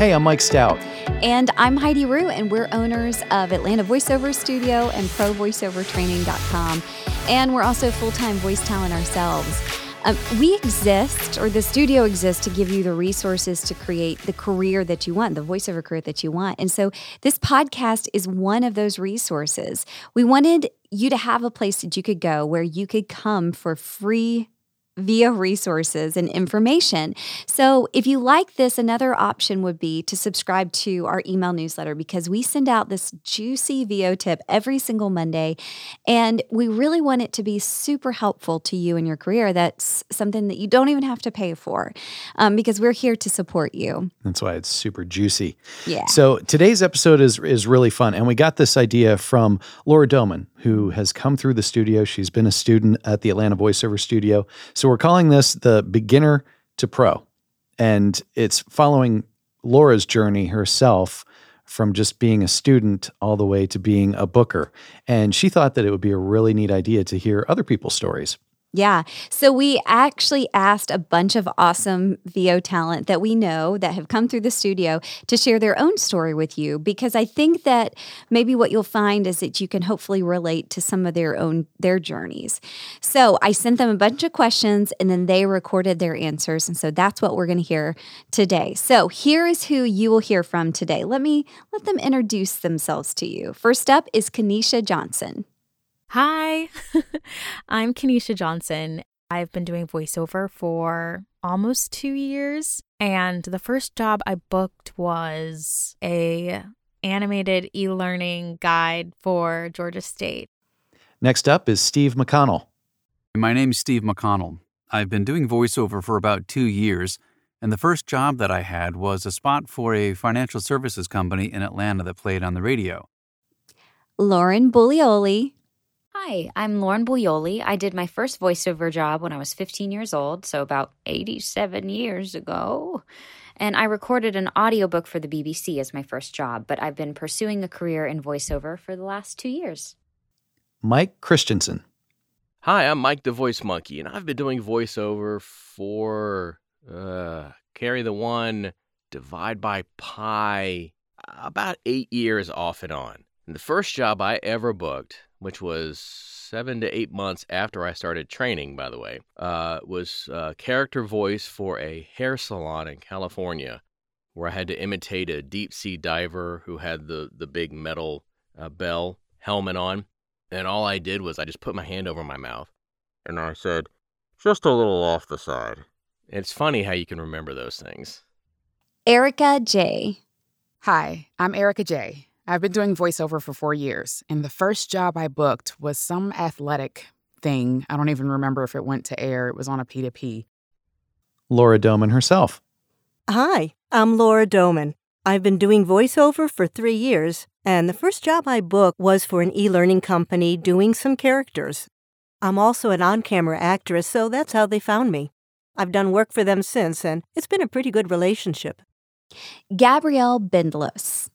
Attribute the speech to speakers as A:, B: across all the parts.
A: Hey, I'm Mike Stout.
B: And I'm Heidi Rew, and we're owners of Atlanta Voiceover Studio and ProVoiceOverTraining.com. And we're also full time voice talent ourselves. Um, we exist, or the studio exists, to give you the resources to create the career that you want, the voiceover career that you want. And so this podcast is one of those resources. We wanted you to have a place that you could go where you could come for free via resources and information. So, if you like this, another option would be to subscribe to our email newsletter because we send out this juicy VO tip every single Monday. And we really want it to be super helpful to you in your career. That's something that you don't even have to pay for um, because we're here to support you.
A: That's why it's super juicy.
B: Yeah.
A: So, today's episode is, is really fun. And we got this idea from Laura Doman, who has come through the studio. She's been a student at the Atlanta Voiceover Studio. So we're calling this the beginner to pro. And it's following Laura's journey herself from just being a student all the way to being a booker. And she thought that it would be a really neat idea to hear other people's stories.
B: Yeah. So we actually asked a bunch of awesome VO talent that we know that have come through the studio to share their own story with you because I think that maybe what you'll find is that you can hopefully relate to some of their own their journeys. So I sent them a bunch of questions and then they recorded their answers and so that's what we're going to hear today. So here is who you will hear from today. Let me let them introduce themselves to you. First up is Kanisha Johnson.
C: Hi, I'm Kanisha Johnson. I've been doing voiceover for almost two years, and the first job I booked was a animated e-learning guide for Georgia State.
A: Next up is Steve McConnell.
D: My name's Steve McConnell. I've been doing voiceover for about two years, and the first job that I had was a spot for a financial services company in Atlanta that played on the radio.
B: Lauren Buglioli.
E: Hi, I'm Lauren Buglioli. I did my first voiceover job when I was 15 years old, so about 87 years ago. And I recorded an audiobook for the BBC as my first job, but I've been pursuing a career in voiceover for the last two years.
A: Mike Christensen.
F: Hi, I'm Mike the Voice Monkey, and I've been doing voiceover for uh, Carry the One, Divide by Pi, about eight years off and on. And the first job I ever booked which was seven to eight months after I started training, by the way, uh, was uh, character voice for a hair salon in California where I had to imitate a deep sea diver who had the, the big metal uh, bell helmet on. And all I did was I just put my hand over my mouth and I said, just a little off the side. It's funny how you can remember those things.
B: Erica J.
G: Hi, I'm Erica J. I've been doing voiceover for four years, and the first job I booked was some athletic thing. I don't even remember if it went to air, it was on a P2P.
A: Laura Doman herself.
H: Hi, I'm Laura Doman. I've been doing voiceover for three years, and the first job I booked was for an e learning company doing some characters. I'm also an on camera actress, so that's how they found me. I've done work for them since, and it's been a pretty good relationship.
B: Gabrielle Bindloss.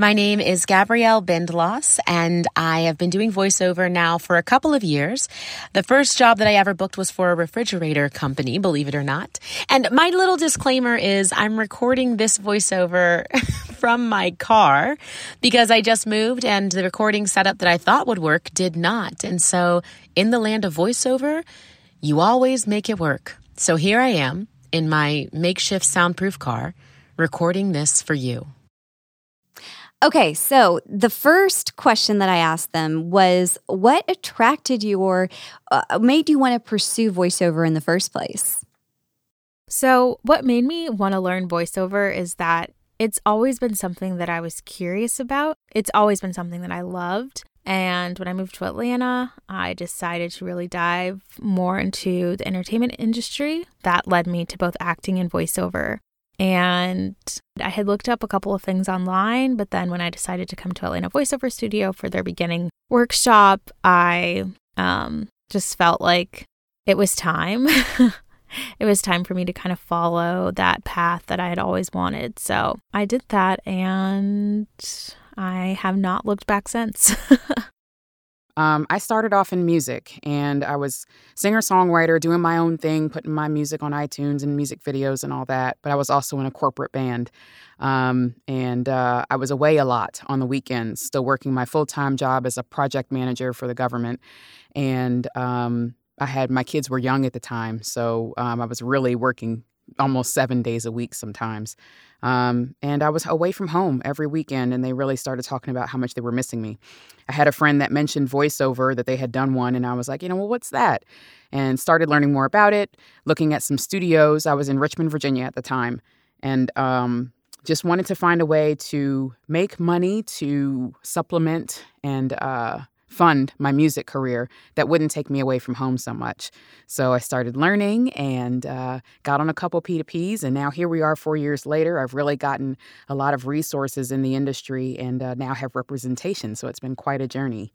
I: My name is Gabrielle Bindloss, and I have been doing voiceover now for a couple of years. The first job that I ever booked was for a refrigerator company, believe it or not. And my little disclaimer is I'm recording this voiceover from my car because I just moved and the recording setup that I thought would work did not. And so, in the land of voiceover, you always make it work. So here I am in my makeshift soundproof car recording this for you.
B: Okay, so the first question that I asked them was what attracted you or uh, made you want to pursue voiceover in the first place?
C: So, what made me want to learn voiceover is that it's always been something that I was curious about. It's always been something that I loved. And when I moved to Atlanta, I decided to really dive more into the entertainment industry. That led me to both acting and voiceover. And I had looked up a couple of things online, but then when I decided to come to Atlanta Voiceover Studio for their beginning workshop, I um, just felt like it was time. it was time for me to kind of follow that path that I had always wanted. So I did that and I have not looked back since.
G: Um, I started off in music and I was singer songwriter, doing my own thing, putting my music on iTunes and music videos and all that. But I was also in a corporate band. Um, and uh, I was away a lot on the weekends, still working my full time job as a project manager for the government. And um, I had my kids were young at the time. So um, I was really working almost seven days a week sometimes. Um, and I was away from home every weekend, and they really started talking about how much they were missing me. I had a friend that mentioned voiceover that they had done one, and I was like, you know, well, what's that? And started learning more about it, looking at some studios. I was in Richmond, Virginia at the time, and um, just wanted to find a way to make money to supplement and uh, fund my music career that wouldn't take me away from home so much. So I started learning and uh, got on a couple P2Ps, and now here we are four years later. I've really gotten a lot of resources in the industry and uh, now have representation. So it's been quite a journey.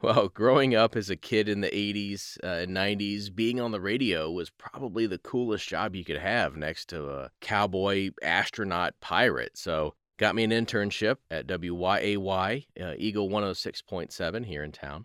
F: Well, growing up as a kid in the 80s uh, and 90s, being on the radio was probably the coolest job you could have next to a cowboy, astronaut, pirate. So Got me an internship at WYAY, uh, Eagle 106.7 here in town.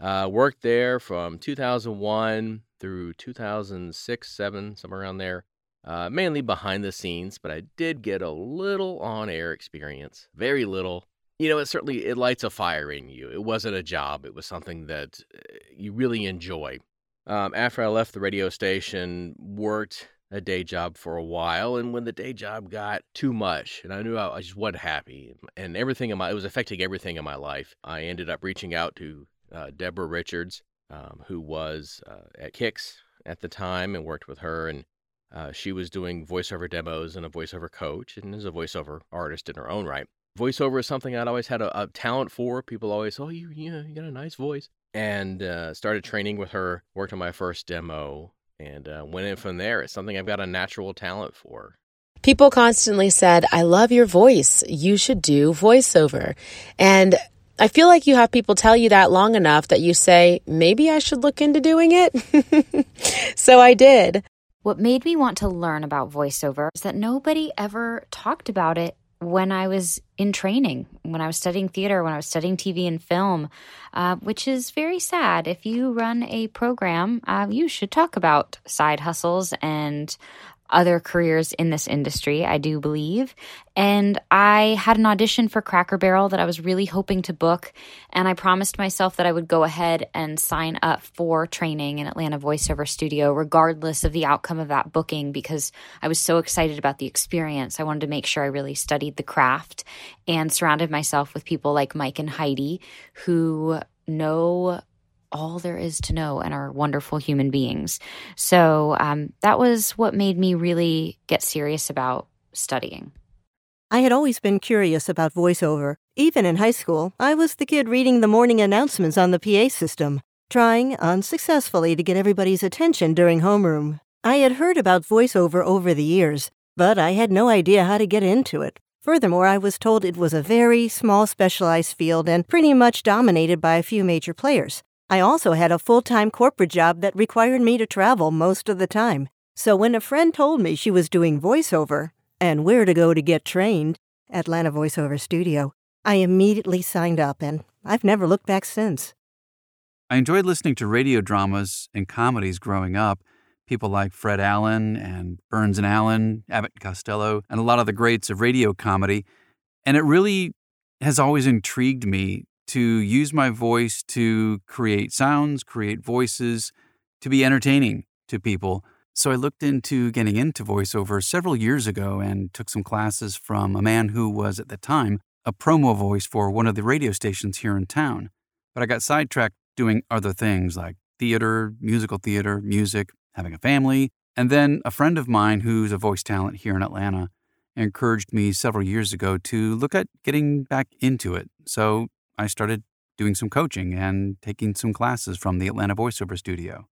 F: Uh, worked there from 2001 through 2006, 7, somewhere around there. Uh, mainly behind the scenes, but I did get a little on-air experience. Very little. You know, it certainly it lights a fire in you. It wasn't a job. It was something that uh, you really enjoy. Um, after I left the radio station, worked a day job for a while and when the day job got too much and i knew i, I just wasn't happy and everything in my it was affecting everything in my life i ended up reaching out to uh, deborah richards um, who was uh, at kicks at the time and worked with her and uh, she was doing voiceover demos and a voiceover coach and is a voiceover artist in her own right. Voiceover is something i'd always had a, a talent for. People always oh you, you, you got a nice voice and uh, started training with her worked on my first demo and uh, went in from there. It's something I've got a natural talent for.
I: People constantly said, I love your voice. You should do voiceover. And I feel like you have people tell you that long enough that you say, maybe I should look into doing it. so I did.
E: What made me want to learn about voiceover is that nobody ever talked about it when I was in training, when I was studying theater, when I was studying TV and film, uh, which is very sad. If you run a program, uh, you should talk about side hustles and other careers in this industry, I do believe. And I had an audition for Cracker Barrel that I was really hoping to book. And I promised myself that I would go ahead and sign up for training in Atlanta Voiceover Studio, regardless of the outcome of that booking, because I was so excited about the experience. I wanted to make sure I really studied the craft and surrounded myself with people like Mike and Heidi who know all there is to know and are wonderful human beings. So um, that was what made me really get serious about studying.
H: I had always been curious about voiceover. Even in high school, I was the kid reading the morning announcements on the PA system, trying unsuccessfully to get everybody's attention during homeroom. I had heard about voiceover over the years, but I had no idea how to get into it. Furthermore, I was told it was a very small specialized field and pretty much dominated by a few major players. I also had a full time corporate job that required me to travel most of the time. So when a friend told me she was doing voiceover and where to go to get trained, Atlanta Voiceover Studio, I immediately signed up and I've never looked back since.
D: I enjoyed listening to radio dramas and comedies growing up. People like Fred Allen and Burns and Allen, Abbott and Costello, and a lot of the greats of radio comedy. And it really has always intrigued me to use my voice to create sounds, create voices, to be entertaining to people. So I looked into getting into voiceover several years ago and took some classes from a man who was at the time a promo voice for one of the radio stations here in town. But I got sidetracked doing other things like theater, musical theater, music, having a family. And then a friend of mine who's a voice talent here in Atlanta encouraged me several years ago to look at getting back into it. So I started doing some coaching and taking some classes from the Atlanta Voiceover Studio.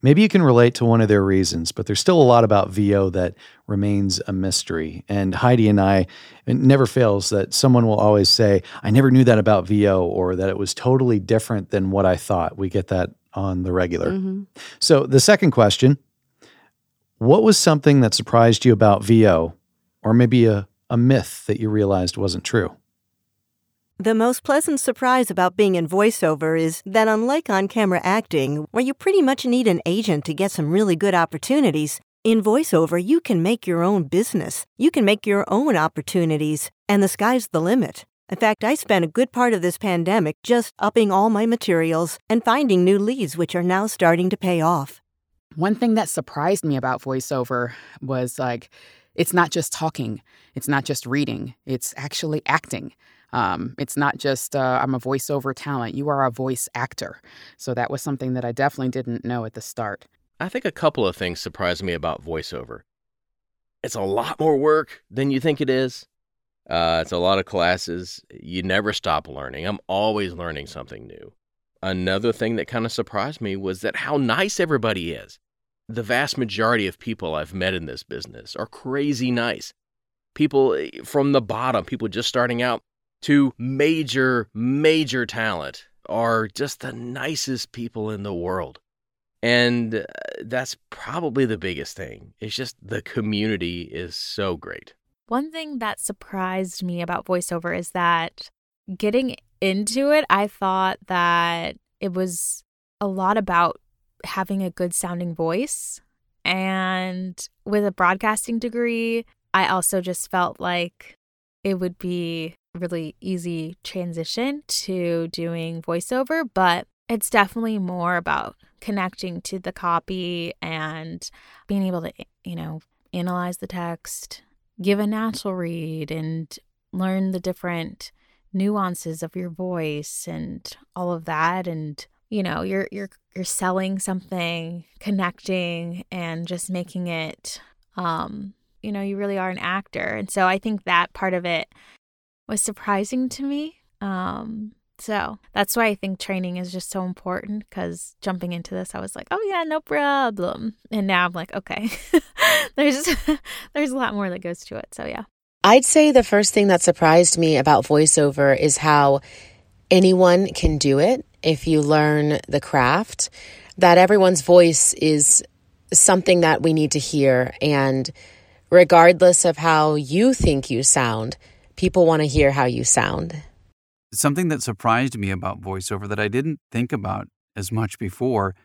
A: Maybe you can relate to one of their reasons, but there's still a lot about VO that remains a mystery. And Heidi and I, it never fails that someone will always say, I never knew that about VO, or that it was totally different than what I thought. We get that on the regular. Mm-hmm. So, the second question What was something that surprised you about VO, or maybe a, a myth that you realized wasn't true?
H: The most pleasant surprise about being in voiceover is that, unlike on camera acting, where you pretty much need an agent to get some really good opportunities, in voiceover you can make your own business. You can make your own opportunities, and the sky's the limit. In fact, I spent a good part of this pandemic just upping all my materials and finding new leads, which are now starting to pay off.
G: One thing that surprised me about voiceover was like, it's not just talking, it's not just reading, it's actually acting. Um, it's not just uh, I'm a voiceover talent. You are a voice actor. So that was something that I definitely didn't know at the start.
F: I think a couple of things surprised me about voiceover. It's a lot more work than you think it is. Uh, it's a lot of classes. You never stop learning. I'm always learning something new. Another thing that kind of surprised me was that how nice everybody is. The vast majority of people I've met in this business are crazy nice. People eh, from the bottom, people just starting out, to major, major talent are just the nicest people in the world. And uh, that's probably the biggest thing. It's just the community is so great.
C: One thing that surprised me about voiceover is that getting into it, I thought that it was a lot about having a good sounding voice. And with a broadcasting degree, I also just felt like it would be really easy transition to doing voiceover, but it's definitely more about connecting to the copy and being able to, you know, analyze the text, give a natural read, and learn the different nuances of your voice and all of that. And you know you're you're you're selling something connecting and just making it um you know you really are an actor and so i think that part of it was surprising to me. Um, so that's why I think training is just so important because jumping into this, I was like, oh, yeah, no problem. And now I'm like, okay, there's, there's a lot more that goes to it. So, yeah.
I: I'd say the first thing that surprised me about voiceover is how anyone can do it if you learn the craft, that everyone's voice is something that we need to hear. And regardless of how you think you sound, People want to hear how you sound.
D: Something that surprised me about voiceover that I didn't think about as much before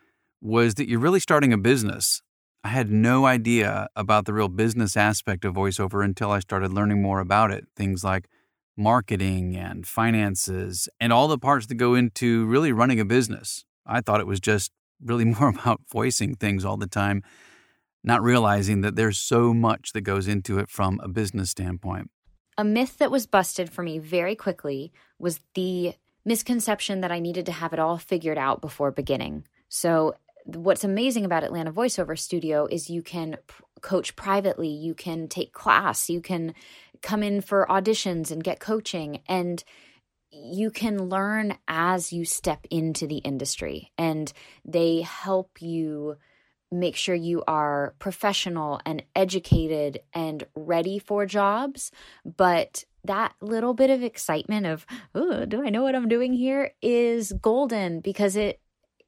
D: was that you're really starting a business. I had no idea about the real business aspect of voiceover until I started learning more about it. Things like marketing and finances and all the parts that go into really running a business. I thought it was just really more about voicing things all the time, not realizing that there's so much that goes into it from a business standpoint
E: a myth that was busted for me very quickly was the misconception that I needed to have it all figured out before beginning. So, what's amazing about Atlanta Voiceover Studio is you can p- coach privately, you can take class, you can come in for auditions and get coaching, and you can learn as you step into the industry. And they help you make sure you are professional and educated and ready for jobs. But that little bit of excitement of, oh, do I know what I'm doing here is golden because it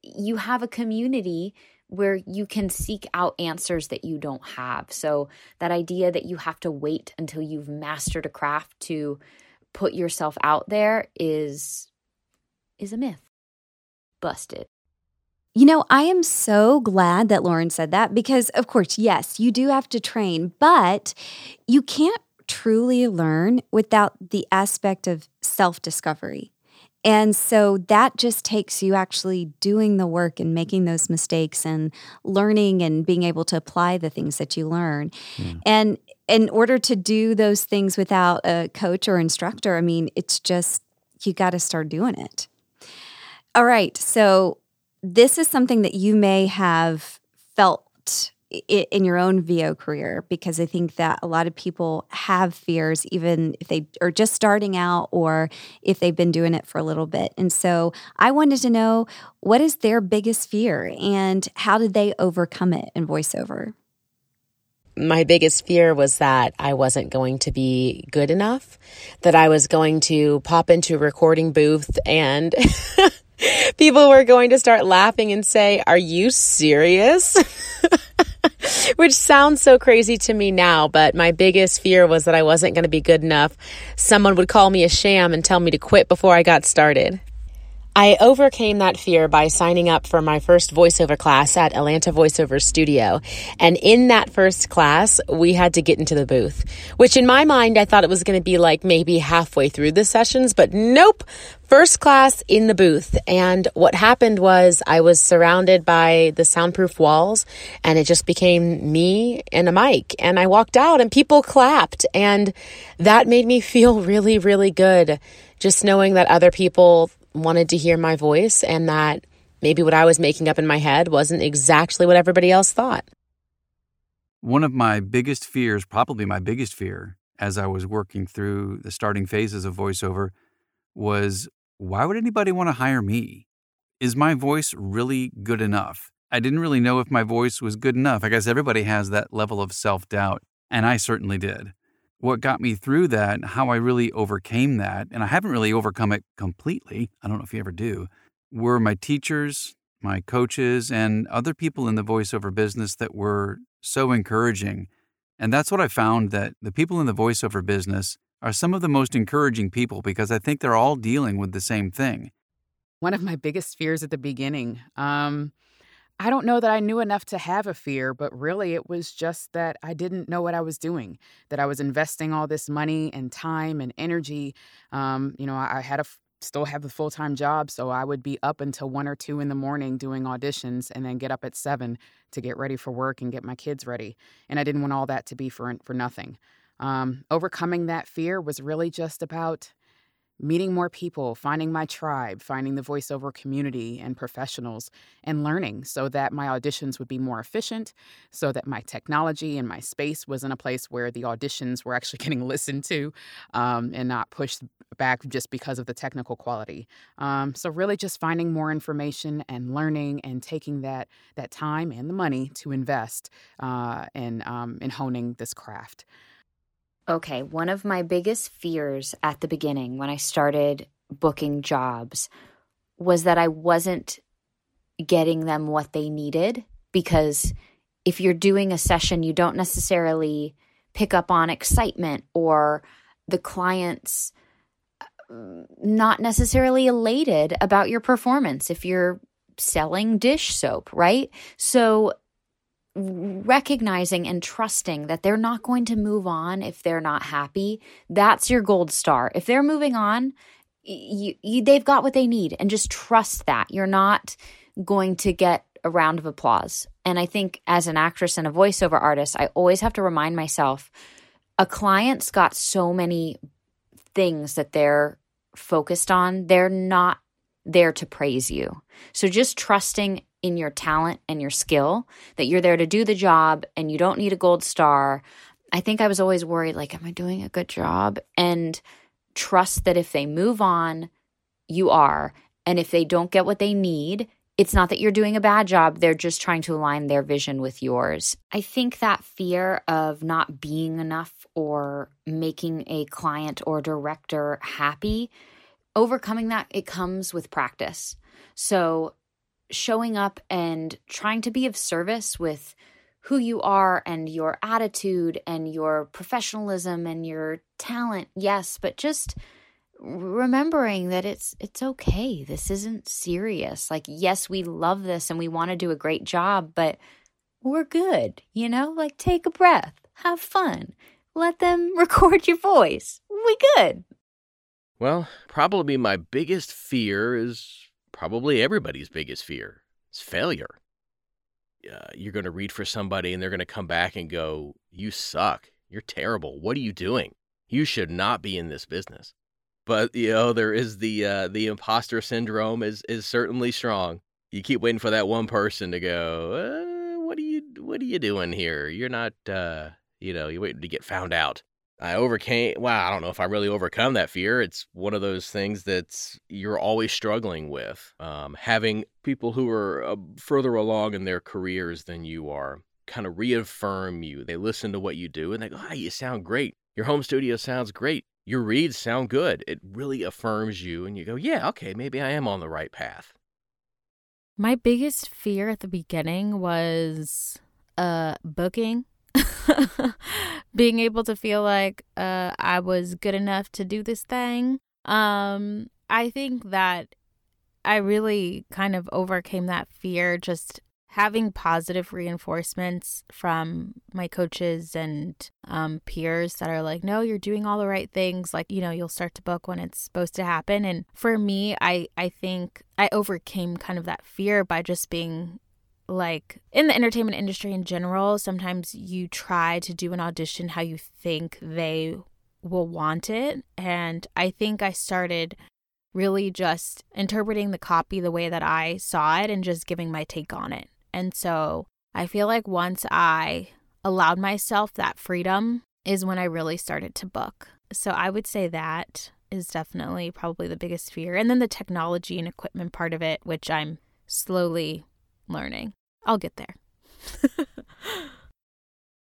E: you have a community where you can seek out answers that you don't have. So that idea that you have to wait until you've mastered a craft to put yourself out there is is a myth. Busted.
B: You know, I am so glad that Lauren said that because, of course, yes, you do have to train, but you can't truly learn without the aspect of self discovery. And so that just takes you actually doing the work and making those mistakes and learning and being able to apply the things that you learn. Mm. And in order to do those things without a coach or instructor, I mean, it's just, you got to start doing it. All right. So this is something that you may have felt in your own VO career because I think that a lot of people have fears, even if they are just starting out or if they've been doing it for a little bit. And so I wanted to know what is their biggest fear and how did they overcome it in voiceover?
I: My biggest fear was that I wasn't going to be good enough, that I was going to pop into a recording booth and people were going to start laughing and say, Are you serious? which sounds so crazy to me now, but my biggest fear was that I wasn't going to be good enough. Someone would call me a sham and tell me to quit before I got started. I overcame that fear by signing up for my first voiceover class at Atlanta Voiceover Studio. And in that first class, we had to get into the booth, which in my mind, I thought it was going to be like maybe halfway through the sessions, but nope. First class in the booth. And what happened was I was surrounded by the soundproof walls and it just became me and a mic. And I walked out and people clapped. And that made me feel really, really good. Just knowing that other people wanted to hear my voice and that maybe what I was making up in my head wasn't exactly what everybody else thought.
D: One of my biggest fears, probably my biggest fear, as I was working through the starting phases of voiceover, was why would anybody want to hire me? Is my voice really good enough? I didn't really know if my voice was good enough. I guess everybody has that level of self doubt, and I certainly did what got me through that, how I really overcame that, and I haven't really overcome it completely. I don't know if you ever do, were my teachers, my coaches, and other people in the voiceover business that were so encouraging. And that's what I found that the people in the voiceover business are some of the most encouraging people because I think they're all dealing with the same thing.
G: One of my biggest fears at the beginning, um, I don't know that I knew enough to have a fear, but really it was just that I didn't know what I was doing, that I was investing all this money and time and energy. Um, you know, I, had a still have the full time job, so I would be up until one or two in the morning doing auditions, and then get up at seven to get ready for work and get my kids ready. And I didn't want all that to be for for nothing. Um, overcoming that fear was really just about meeting more people, finding my tribe, finding the voiceover community and professionals, and learning so that my auditions would be more efficient, so that my technology and my space was in a place where the auditions were actually getting listened to um, and not pushed back just because of the technical quality. Um, so really just finding more information and learning and taking that that time and the money to invest uh, in um, in honing this craft.
E: Okay, one of my biggest fears at the beginning when I started booking jobs was that I wasn't getting them what they needed because if you're doing a session, you don't necessarily pick up on excitement or the clients uh, not necessarily elated about your performance if you're selling dish soap, right? So recognizing and trusting that they're not going to move on if they're not happy. That's your gold star. If they're moving on you, you, they've got what they need and just trust that. You're not going to get a round of applause. And i think as an actress and a voiceover artist i always have to remind myself a client's got so many things that they're focused on they're not there to praise you. So just trusting in your talent and your skill, that you're there to do the job and you don't need a gold star. I think I was always worried like, am I doing a good job? And trust that if they move on, you are. And if they don't get what they need, it's not that you're doing a bad job, they're just trying to align their vision with yours. I think that fear of not being enough or making a client or director happy, overcoming that, it comes with practice. So showing up and trying to be of service with who you are and your attitude and your professionalism and your talent yes but just remembering that it's it's okay. This isn't serious. Like yes we love this and we want to do a great job but we're good you know? Like take a breath have fun let them record your voice. We good.
F: Well probably my biggest fear is probably everybody's biggest fear is failure. Uh, you're going to read for somebody and they're going to come back and go, You suck. You're terrible. What are you doing? You should not be in this business. But you know there is the uh, the imposter syndrome is is certainly strong. You keep waiting for that one person to go, uh, "What are you What are you doing here? You're not, uh, you know, you're waiting to get found out." I overcame. Well, I don't know if I really overcome that fear. It's one of those things that's you're always struggling with. Um, having people who are uh, further along in their careers than you are kind of reaffirm you. They listen to what you do and they go, "Ah, you sound great. Your home studio sounds great. Your reads sound good." It really affirms you, and you go, "Yeah, okay, maybe I am on the right path."
C: My biggest fear at the beginning was uh, booking. Being able to feel like uh, I was good enough to do this thing. Um, I think that I really kind of overcame that fear just having positive reinforcements from my coaches and um, peers that are like, no, you're doing all the right things. Like, you know, you'll start to book when it's supposed to happen. And for me, I, I think I overcame kind of that fear by just being like in the entertainment industry in general. Sometimes you try to do an audition how you think they will want it. And I think I started really just interpreting the copy the way that I saw it and just giving my take on it. And so I feel like once I allowed myself that freedom is when I really started to book. So I would say that is definitely probably the biggest fear. And then the technology and equipment part of it, which I'm slowly learning. I'll get there.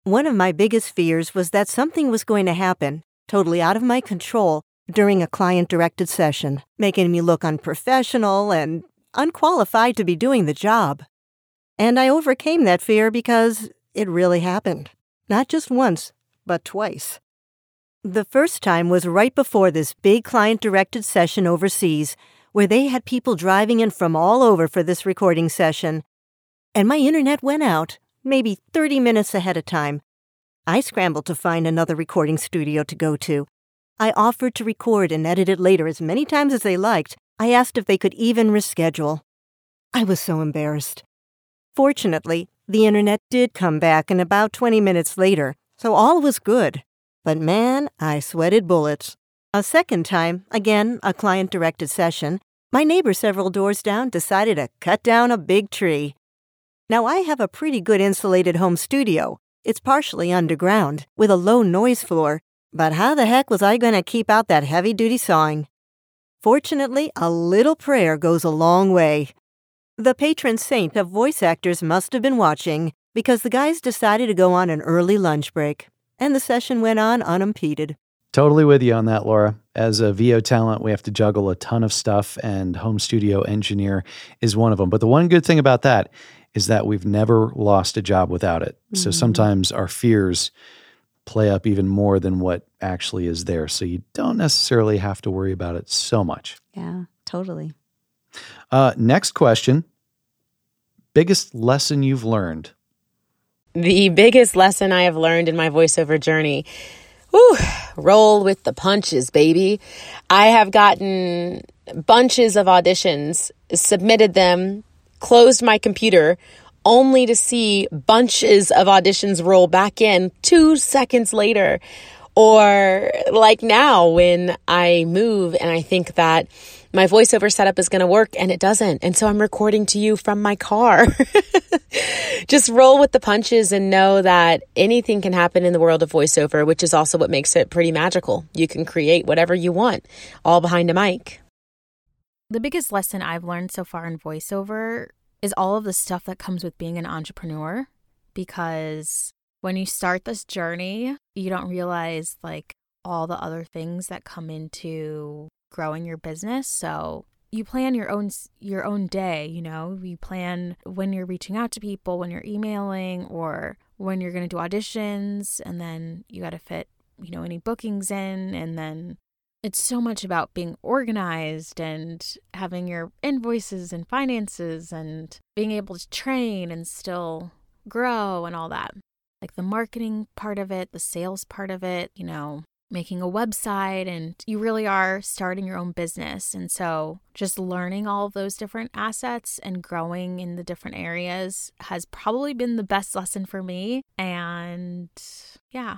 H: One of my biggest fears was that something was going to happen, totally out of my control, during a client directed session, making me look unprofessional and unqualified to be doing the job. And I overcame that fear because it really happened. Not just once, but twice. The first time was right before this big client directed session overseas, where they had people driving in from all over for this recording session. And my internet went out, maybe 30 minutes ahead of time. I scrambled to find another recording studio to go to. I offered to record and edit it later as many times as they liked. I asked if they could even reschedule. I was so embarrassed. Fortunately, the internet did come back in about 20 minutes later, so all was good. But man, I sweated bullets. A second time, again, a client directed session, my neighbor several doors down decided to cut down a big tree. Now, I have a pretty good insulated home studio. It's partially underground, with a low noise floor, but how the heck was I going to keep out that heavy duty sawing? Fortunately, a little prayer goes a long way. The patron saint of voice actors must have been watching because the guys decided to go on an early lunch break, and the session went on unimpeded.
A: Totally with you on that, Laura. As a VO talent, we have to juggle a ton of stuff, and home studio engineer is one of them. But the one good thing about that is that we've never lost a job without it. Mm-hmm. So sometimes our fears play up even more than what actually is there. So you don't necessarily have to worry about it so much.
B: Yeah, totally.
A: Uh, next question Biggest lesson you've learned?
I: The biggest lesson I have learned in my voiceover journey. Whew, roll with the punches, baby. I have gotten bunches of auditions, submitted them, closed my computer, only to see bunches of auditions roll back in two seconds later. Or like now when I move and I think that my voiceover setup is going to work and it doesn't. And so I'm recording to you from my car. Just roll with the punches and know that anything can happen in the world of voiceover, which is also what makes it pretty magical. You can create whatever you want, all behind a mic.
C: The biggest lesson I've learned so far in voiceover is all of the stuff that comes with being an entrepreneur because when you start this journey, you don't realize like all the other things that come into growing your business. So you plan your own your own day, you know. You plan when you're reaching out to people, when you're emailing or when you're going to do auditions and then you got to fit, you know, any bookings in and then it's so much about being organized and having your invoices and finances and being able to train and still grow and all that. Like the marketing part of it, the sales part of it, you know, making a website and you really are starting your own business. And so just learning all of those different assets and growing in the different areas has probably been the best lesson for me. And yeah.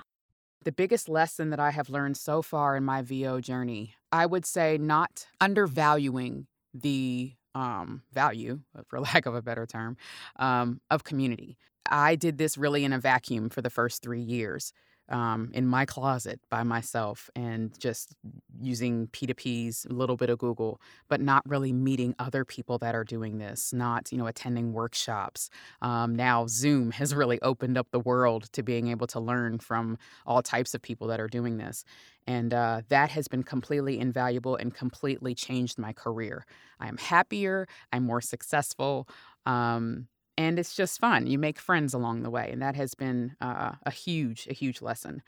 G: The biggest lesson that I have learned so far in my VO journey, I would say not undervaluing the um, value, for lack of a better term, um, of community. I did this really in a vacuum for the first three years um, in my closet by myself and just using P2Ps, a little bit of Google, but not really meeting other people that are doing this, not, you know, attending workshops. Um, now, Zoom has really opened up the world to being able to learn from all types of people that are doing this. And uh, that has been completely invaluable and completely changed my career. I am happier, I'm more successful. Um, and it's just fun. You make friends along the way, and that has been uh, a huge, a huge lesson.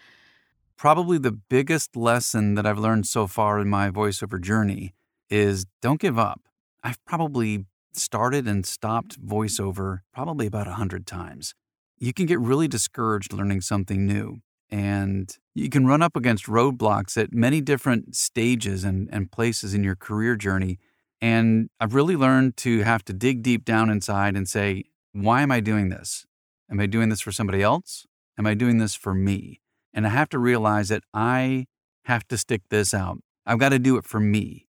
D: Probably the biggest lesson that I've learned so far in my voiceover journey is don't give up. I've probably started and stopped voiceover probably about a hundred times. You can get really discouraged learning something new, and you can run up against roadblocks at many different stages and, and places in your career journey. And I've really learned to have to dig deep down inside and say, why am I doing this? Am I doing this for somebody else? Am I doing this for me? And I have to realize that I have to stick this out. I've got to do it for me.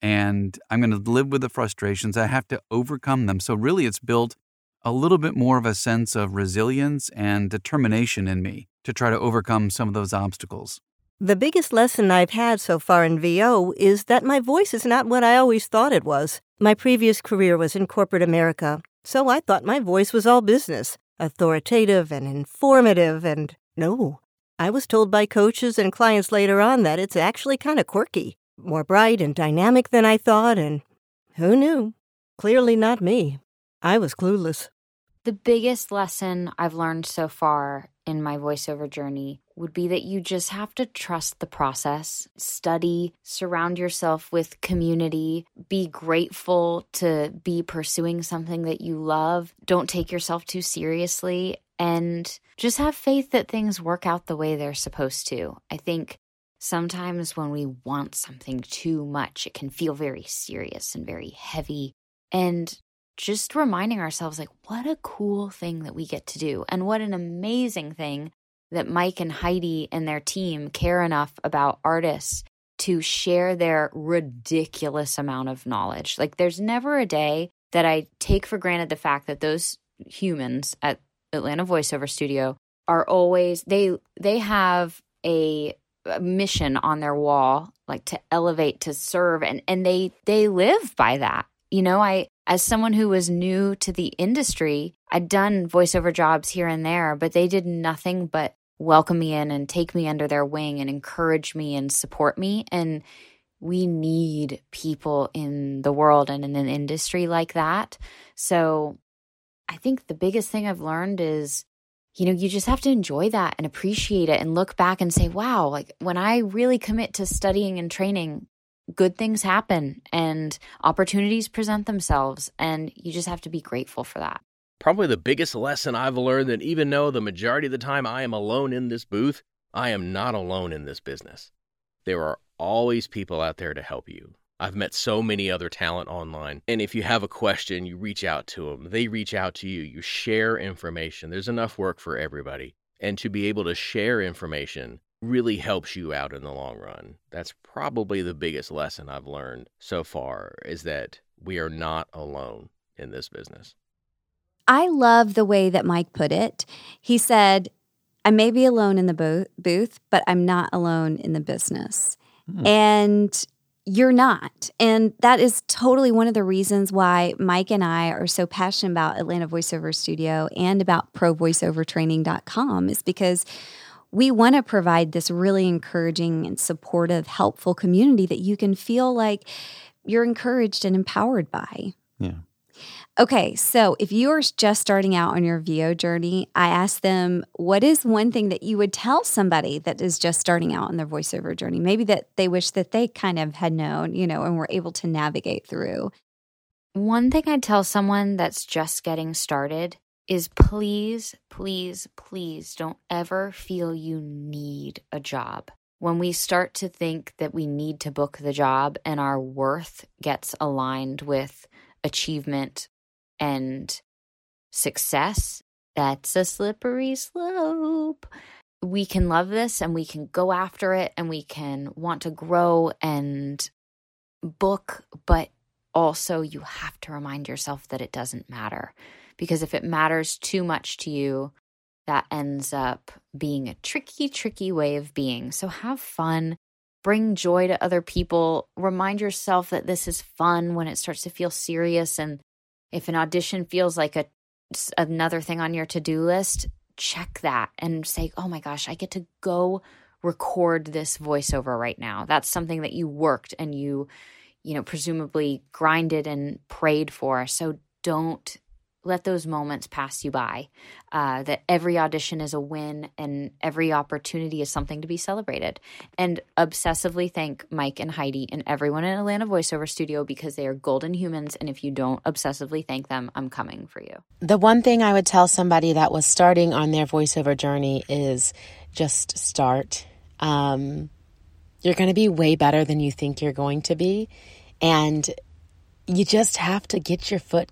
D: And I'm going to live with the frustrations. I have to overcome them. So, really, it's built a little bit more of a sense of resilience and determination in me to try to overcome some of those obstacles.
H: The biggest lesson I've had so far in VO is that my voice is not what I always thought it was. My previous career was in corporate America, so I thought my voice was all business, authoritative and informative, and no, I was told by coaches and clients later on that it's actually kind of quirky, more bright and dynamic than I thought, and who knew? Clearly not me. I was clueless.
E: The biggest lesson I've learned so far in my voiceover journey would be that you just have to trust the process, study, surround yourself with community, be grateful to be pursuing something that you love. Don't take yourself too seriously and just have faith that things work out the way they're supposed to. I think sometimes when we want something too much, it can feel very serious and very heavy. And just reminding ourselves, like, what a cool thing that we get to do, and what an amazing thing that Mike and Heidi and their team care enough about artists to share their ridiculous amount of knowledge. Like, there's never a day that I take for granted the fact that those humans at Atlanta Voiceover Studio are always they they have a, a mission on their wall like to elevate to serve and and they they live by that. You know, I as someone who was new to the industry, I'd done voiceover jobs here and there, but they did nothing but welcome me in and take me under their wing and encourage me and support me and we need people in the world and in an industry like that. So I think the biggest thing I've learned is, you know, you just have to enjoy that and appreciate it and look back and say, wow, like when I really commit to studying and training, good things happen and opportunities present themselves. And you just have to be grateful for that.
F: Probably the biggest lesson I've learned that even though the majority of the time I am alone in this booth, I am not alone in this business. There are always people out there to help you. I've met so many other talent online. And if you have a question, you reach out to them. They reach out to you. You share information. There's enough work for everybody. And to be able to share information really helps you out in the long run. That's probably the biggest lesson I've learned so far is that we are not alone in this business.
B: I love the way that Mike put it. He said, I may be alone in the booth, but I'm not alone in the business. Hmm. And you're not. And that is totally one of the reasons why Mike and I are so passionate about Atlanta Voiceover Studio and about provoiceovertraining.com is because we want to provide this really encouraging and supportive, helpful community that you can feel like you're encouraged and empowered by.
A: Yeah.
B: Okay, so if you are just starting out on your VO journey, I ask them, what is one thing that you would tell somebody that is just starting out on their voiceover journey? Maybe that they wish that they kind of had known, you know, and were able to navigate through.
E: One thing I'd tell someone that's just getting started is please, please, please don't ever feel you need a job. When we start to think that we need to book the job and our worth gets aligned with achievement and success, that's a slippery slope. We can love this and we can go after it and we can want to grow and book, but also you have to remind yourself that it doesn't matter. Because if it matters too much to you, that ends up being a tricky, tricky way of being. So have fun, bring joy to other people, remind yourself that this is fun when it starts to feel serious and if an audition feels like a another thing on your to-do list, check that and say, "Oh my gosh, I get to go record this voiceover right now." That's something that you worked and you you know presumably grinded and prayed for. So don't let those moments pass you by. Uh, that every audition is a win and every opportunity is something to be celebrated. And obsessively thank Mike and Heidi and everyone in Atlanta Voiceover Studio because they are golden humans. And if you don't obsessively thank them, I'm coming for you.
I: The one thing I would tell somebody that was starting on their voiceover journey is just start. Um, you're going to be way better than you think you're going to be. And you just have to get your foot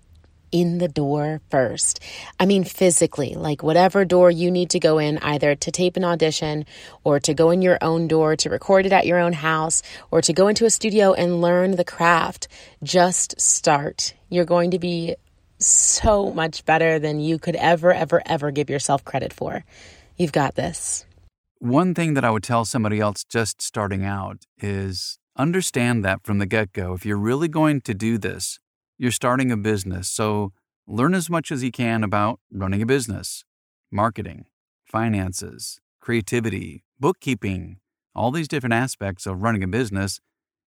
I: in the door first. I mean, physically, like whatever door you need to go in, either to tape an audition or to go in your own door, to record it at your own house, or to go into a studio and learn the craft. Just start. You're going to be so much better than you could ever, ever, ever give yourself credit for. You've got this.
D: One thing that I would tell somebody else just starting out is understand that from the get go. If you're really going to do this, you're starting a business, so learn as much as you can about running a business, marketing, finances, creativity, bookkeeping, all these different aspects of running a business,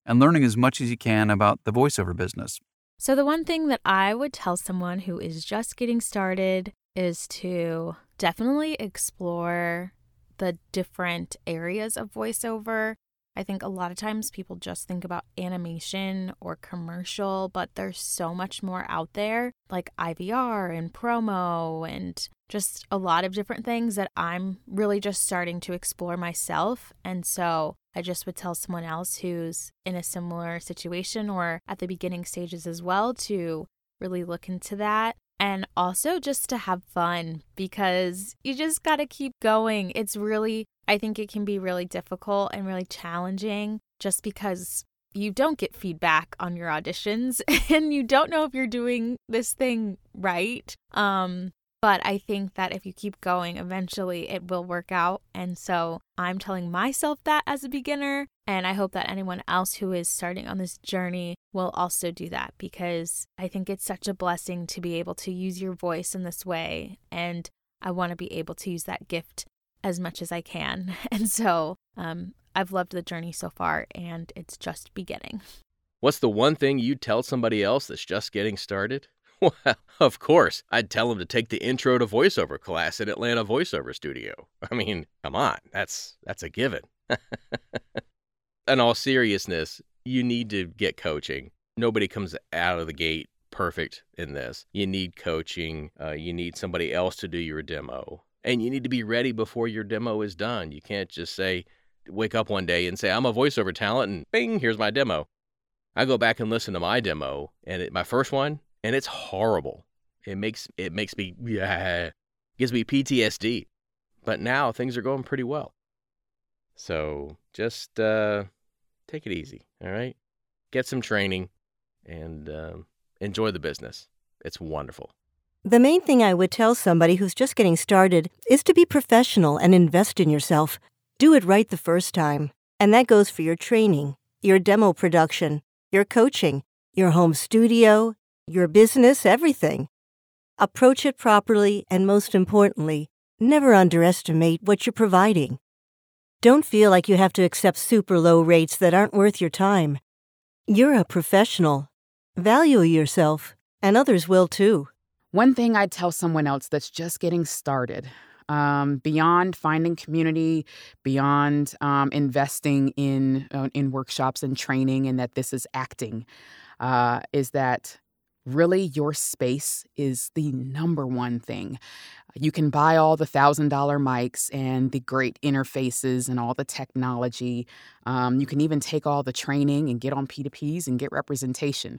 D: and learning as much as you can about the voiceover business.
C: So, the one thing that I would tell someone who is just getting started is to definitely explore the different areas of voiceover I think a lot of times people just think about animation or commercial, but there's so much more out there, like IVR and promo and just a lot of different things that I'm really just starting to explore myself. And so I just would tell someone else who's in a similar situation or at the beginning stages as well to really look into that and also just to have fun because you just got to keep going. It's really, I think it can be really difficult and really challenging just because you don't get feedback on your auditions and you don't know if you're doing this thing right. Um, but I think that if you keep going, eventually it will work out. And so I'm telling myself that as a beginner. And I hope that anyone else who is starting on this journey will also do that because I think it's such a blessing to be able to use your voice in this way. And I want to be able to use that gift as much as I can. And so um, I've loved the journey so far, and it's just beginning.
F: What's the one thing you'd tell somebody else that's just getting started? Well, of course, I'd tell them to take the intro to voiceover class at Atlanta Voiceover Studio. I mean, come on, that's that's a given. In all seriousness, you need to get coaching. Nobody comes out of the gate perfect in this. You need coaching. Uh, you need somebody else to do your demo, and you need to be ready before your demo is done. You can't just say, wake up one day and say, "I'm a voiceover talent," and bing, here's my demo. I go back and listen to my demo, and it, my first one, and it's horrible. It makes it makes me yeah, gives me PTSD. But now things are going pretty well. So just uh, take it easy, all right? Get some training and um, enjoy the business. It's wonderful.
H: The main thing I would tell somebody who's just getting started is to be professional and invest in yourself. Do it right the first time. And that goes for your training, your demo production, your coaching, your home studio, your business, everything. Approach it properly, and most importantly, never underestimate what you're providing. Don't feel like you have to accept super low rates that aren't worth your time. You're a professional. Value yourself, and others will too.
G: One thing I'd tell someone else that's just getting started um, beyond finding community, beyond um, investing in uh, in workshops and training, and that this is acting, uh, is that really your space is the number one thing. You can buy all the thousand dollar mics and the great interfaces and all the technology. Um, you can even take all the training and get on P2Ps and get representation.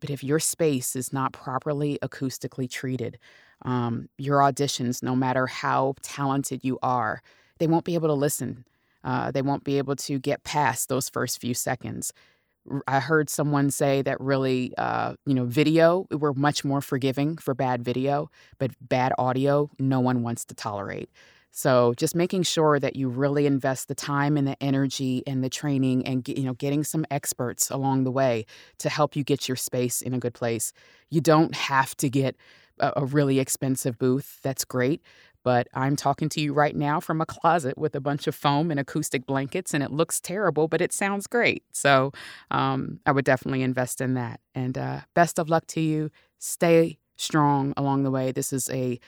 G: But if your space is not properly acoustically treated, um, your auditions, no matter how talented you are, they won't be able to listen. Uh, they won't be able to get past those first few seconds. I heard someone say that really, uh, you know, video, we're much more forgiving for bad video, but bad audio, no one wants to tolerate. So just making sure that you really invest the time and the energy and the training and you know getting some experts along the way to help you get your space in a good place. You don't have to get a, really expensive booth. That's great, but I'm talking to you right now from a closet with a bunch of foam and acoustic blankets, and it looks terrible, but it sounds great. So um, I would definitely invest in that. And uh, best of luck to you. Stay strong along the way. This is a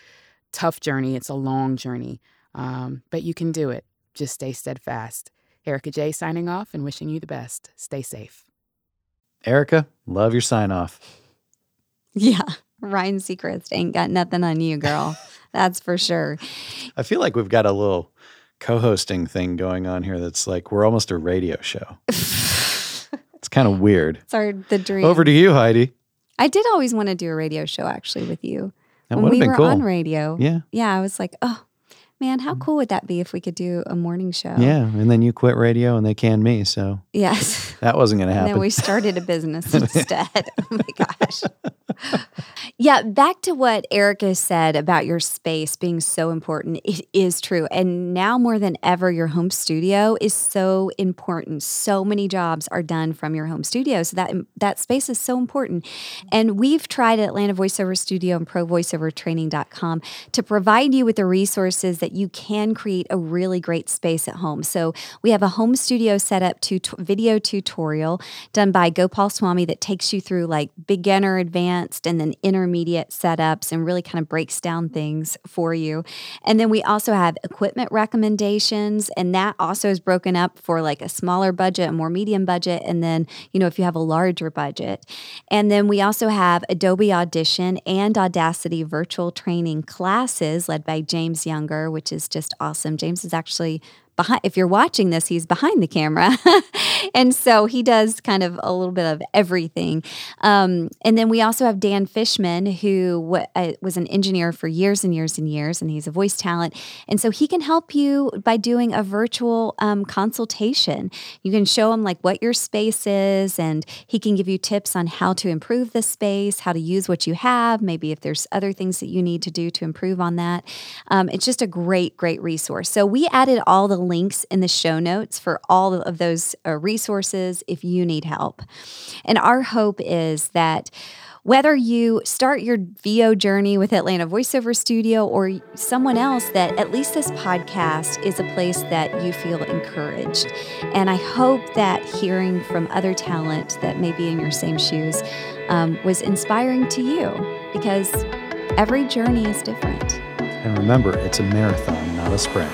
G: tough journey, it's a long journey, um, but you can do it. Just stay steadfast. Erica J signing off and wishing you the best. Stay safe.
A: Erica, love your sign off.
B: Yeah. Ryan Seacrest ain't got nothing on you, girl. That's for sure.
A: I feel like we've got a little co hosting thing going on here that's like we're almost a radio show. it's kind of weird.
B: It's our the dream.
A: Over to you, Heidi.
B: I did always want to do a radio show actually with you.
A: That
B: when we
A: been
B: were
A: cool.
B: on radio.
A: Yeah.
B: Yeah, I was like, oh man, how mm. cool would that be if we could do a morning show?
A: Yeah. And then you quit radio and they canned me. So
B: Yes.
A: that wasn't going to
B: And
A: happen.
B: then we started a business instead. oh my gosh. yeah, back to what Erica said about your space being so important. It is true. And now more than ever, your home studio is so important. So many jobs are done from your home studio. So that that space is so important. And we've tried at Atlanta Voiceover Studio and ProVoiceOverTraining.com to provide you with the resources that you can create a really great space at home. So we have a home studio set up to video tutorial done by Gopal Swami that takes you through like beginner, advanced, and then intermediate setups and really kind of breaks down things for you. And then we also have equipment recommendations, and that also is broken up for like a smaller budget, a more medium budget, and then, you know, if you have a larger budget. And then we also have Adobe Audition and Audacity virtual training classes led by James Younger, which is just awesome. James is actually behind if you're watching this he's behind the camera. And so he does kind of a little bit of everything. Um, and then we also have dan fishman who w- uh, was an engineer for years and years and years and he's a voice talent. And so he can help you by doing a virtual um, consultation. You can show him like what your space is and he can give you tips on how to improve the space how to use what you have maybe if there's other things that you need to do to improve on that. Um, it's just a great great resource. So we added all the links in the show notes for all of those uh, resources if you need help. And our hope is that whether you start your VO journey with Atlanta Voiceover Studio or someone else, that at least this podcast is a place that you feel encouraged. And I hope that hearing from other talent that may be in your same shoes um, was inspiring to you because every journey is different.
A: and remember, it's a marathon, not a sprint.